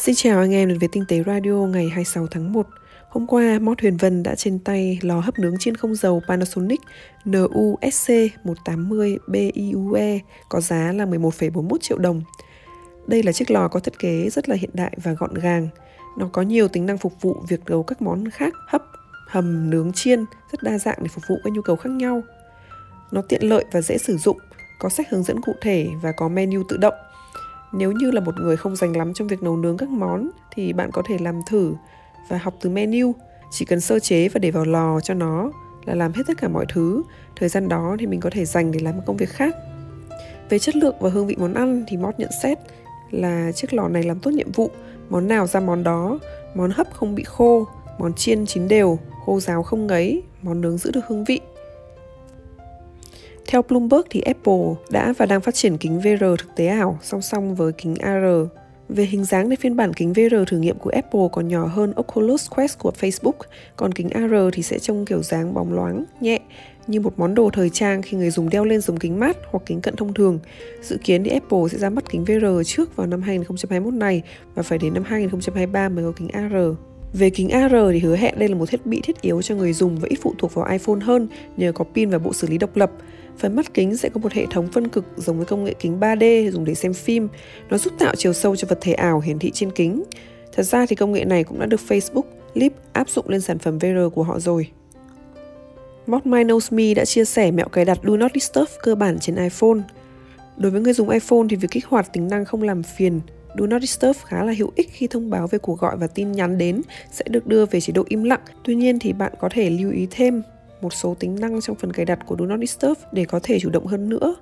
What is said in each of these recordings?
Xin chào anh em đến với Tinh tế Radio ngày 26 tháng 1. Hôm qua, Mót Huyền Vân đã trên tay lò hấp nướng chiên không dầu Panasonic NUSC 180 BIUE có giá là 11,41 triệu đồng. Đây là chiếc lò có thiết kế rất là hiện đại và gọn gàng. Nó có nhiều tính năng phục vụ việc nấu các món khác hấp, hầm, nướng, chiên, rất đa dạng để phục vụ các nhu cầu khác nhau. Nó tiện lợi và dễ sử dụng, có sách hướng dẫn cụ thể và có menu tự động. Nếu như là một người không dành lắm trong việc nấu nướng các món thì bạn có thể làm thử và học từ menu. Chỉ cần sơ chế và để vào lò cho nó là làm hết tất cả mọi thứ. Thời gian đó thì mình có thể dành để làm một công việc khác. Về chất lượng và hương vị món ăn thì Mót nhận xét là chiếc lò này làm tốt nhiệm vụ, món nào ra món đó, món hấp không bị khô, món chiên chín đều, khô ráo không ngấy, món nướng giữ được hương vị. Theo Bloomberg thì Apple đã và đang phát triển kính VR thực tế ảo song song với kính AR. Về hình dáng thì phiên bản kính VR thử nghiệm của Apple còn nhỏ hơn Oculus Quest của Facebook, còn kính AR thì sẽ trông kiểu dáng bóng loáng, nhẹ như một món đồ thời trang khi người dùng đeo lên giống kính mát hoặc kính cận thông thường. Dự kiến thì Apple sẽ ra mắt kính VR trước vào năm 2021 này và phải đến năm 2023 mới có kính AR. Về kính AR thì hứa hẹn đây là một thiết bị thiết yếu cho người dùng và ít phụ thuộc vào iPhone hơn nhờ có pin và bộ xử lý độc lập. Phần mắt kính sẽ có một hệ thống phân cực giống với công nghệ kính 3D dùng để xem phim. Nó giúp tạo chiều sâu cho vật thể ảo hiển thị trên kính. Thật ra thì công nghệ này cũng đã được Facebook, Lip áp dụng lên sản phẩm VR của họ rồi. Mod My Knows Me đã chia sẻ mẹo cài đặt Do Not Disturb cơ bản trên iPhone. Đối với người dùng iPhone thì việc kích hoạt tính năng không làm phiền Do Not Disturb khá là hữu ích khi thông báo về cuộc gọi và tin nhắn đến sẽ được đưa về chế độ im lặng. Tuy nhiên thì bạn có thể lưu ý thêm một số tính năng trong phần cài đặt của Do Not Disturb để có thể chủ động hơn nữa.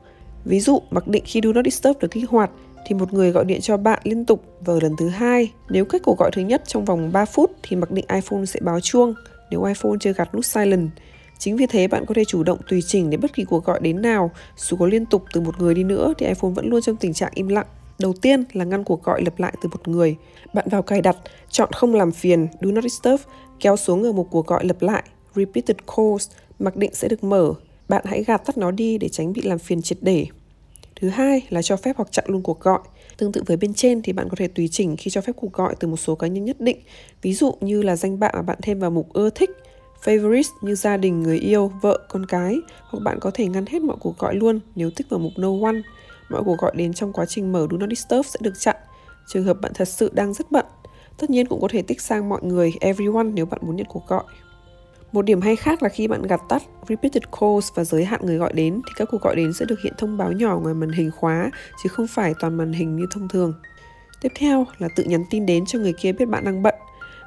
Ví dụ, mặc định khi Do Not Disturb được kích hoạt thì một người gọi điện cho bạn liên tục vào lần thứ hai. Nếu cách cuộc gọi thứ nhất trong vòng 3 phút thì mặc định iPhone sẽ báo chuông nếu iPhone chưa gạt nút silent. Chính vì thế bạn có thể chủ động tùy chỉnh để bất kỳ cuộc gọi đến nào, dù có liên tục từ một người đi nữa thì iPhone vẫn luôn trong tình trạng im lặng. Đầu tiên là ngăn cuộc gọi lặp lại từ một người. Bạn vào cài đặt, chọn không làm phiền, do not disturb, kéo xuống ở một cuộc gọi lặp lại, repeated calls, mặc định sẽ được mở. Bạn hãy gạt tắt nó đi để tránh bị làm phiền triệt để. Thứ hai là cho phép hoặc chặn luôn cuộc gọi. Tương tự với bên trên thì bạn có thể tùy chỉnh khi cho phép cuộc gọi từ một số cá nhân nhất định. Ví dụ như là danh bạ mà bạn thêm vào mục ưa thích, favorites như gia đình, người yêu, vợ, con cái, hoặc bạn có thể ngăn hết mọi cuộc gọi luôn nếu tích vào mục no one. Mọi cuộc gọi đến trong quá trình mở Do Not Disturb sẽ được chặn. Trường hợp bạn thật sự đang rất bận, tất nhiên cũng có thể tích sang mọi người, everyone nếu bạn muốn nhận cuộc gọi. Một điểm hay khác là khi bạn gạt tắt repeated calls và giới hạn người gọi đến thì các cuộc gọi đến sẽ được hiện thông báo nhỏ ngoài màn hình khóa chứ không phải toàn màn hình như thông thường. Tiếp theo là tự nhắn tin đến cho người kia biết bạn đang bận.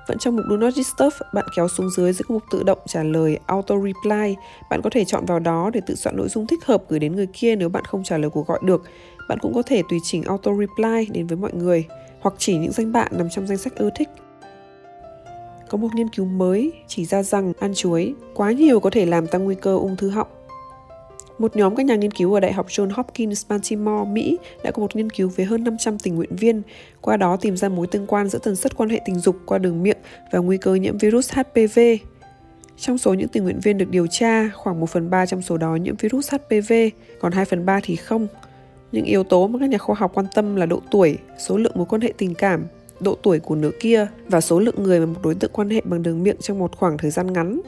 Vẫn trong mục Do Not Disturb, bạn kéo xuống dưới giữa mục tự động trả lời Auto Reply. Bạn có thể chọn vào đó để tự soạn nội dung thích hợp gửi đến người kia nếu bạn không trả lời cuộc gọi được. Bạn cũng có thể tùy chỉnh Auto Reply đến với mọi người hoặc chỉ những danh bạn nằm trong danh sách ưa thích. Có một nghiên cứu mới chỉ ra rằng ăn chuối quá nhiều có thể làm tăng nguy cơ ung thư họng. Một nhóm các nhà nghiên cứu ở Đại học John Hopkins Baltimore, Mỹ đã có một nghiên cứu với hơn 500 tình nguyện viên, qua đó tìm ra mối tương quan giữa tần suất quan hệ tình dục qua đường miệng và nguy cơ nhiễm virus HPV. Trong số những tình nguyện viên được điều tra, khoảng 1 phần 3 trong số đó nhiễm virus HPV, còn 2 phần 3 thì không. Những yếu tố mà các nhà khoa học quan tâm là độ tuổi, số lượng mối quan hệ tình cảm, độ tuổi của nửa kia và số lượng người mà một đối tượng quan hệ bằng đường miệng trong một khoảng thời gian ngắn.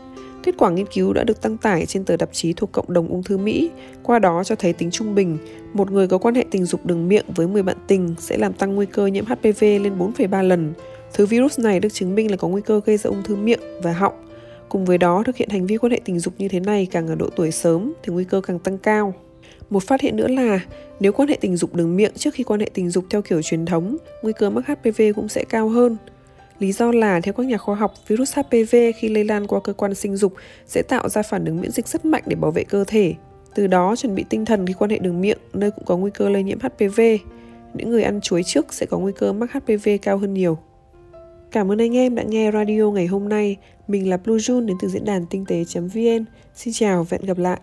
Kết quả nghiên cứu đã được đăng tải trên tờ tạp chí thuộc cộng đồng ung thư Mỹ, qua đó cho thấy tính trung bình, một người có quan hệ tình dục đường miệng với 10 bạn tình sẽ làm tăng nguy cơ nhiễm HPV lên 4,3 lần. Thứ virus này được chứng minh là có nguy cơ gây ra ung thư miệng và họng. Cùng với đó, thực hiện hành vi quan hệ tình dục như thế này càng ở độ tuổi sớm thì nguy cơ càng tăng cao. Một phát hiện nữa là nếu quan hệ tình dục đường miệng trước khi quan hệ tình dục theo kiểu truyền thống, nguy cơ mắc HPV cũng sẽ cao hơn. Lý do là theo các nhà khoa học, virus HPV khi lây lan qua cơ quan sinh dục sẽ tạo ra phản ứng miễn dịch rất mạnh để bảo vệ cơ thể. Từ đó chuẩn bị tinh thần khi quan hệ đường miệng, nơi cũng có nguy cơ lây nhiễm HPV. Những người ăn chuối trước sẽ có nguy cơ mắc HPV cao hơn nhiều. Cảm ơn anh em đã nghe radio ngày hôm nay. Mình là Blue June đến từ diễn đàn tinh tế.vn. Xin chào và hẹn gặp lại.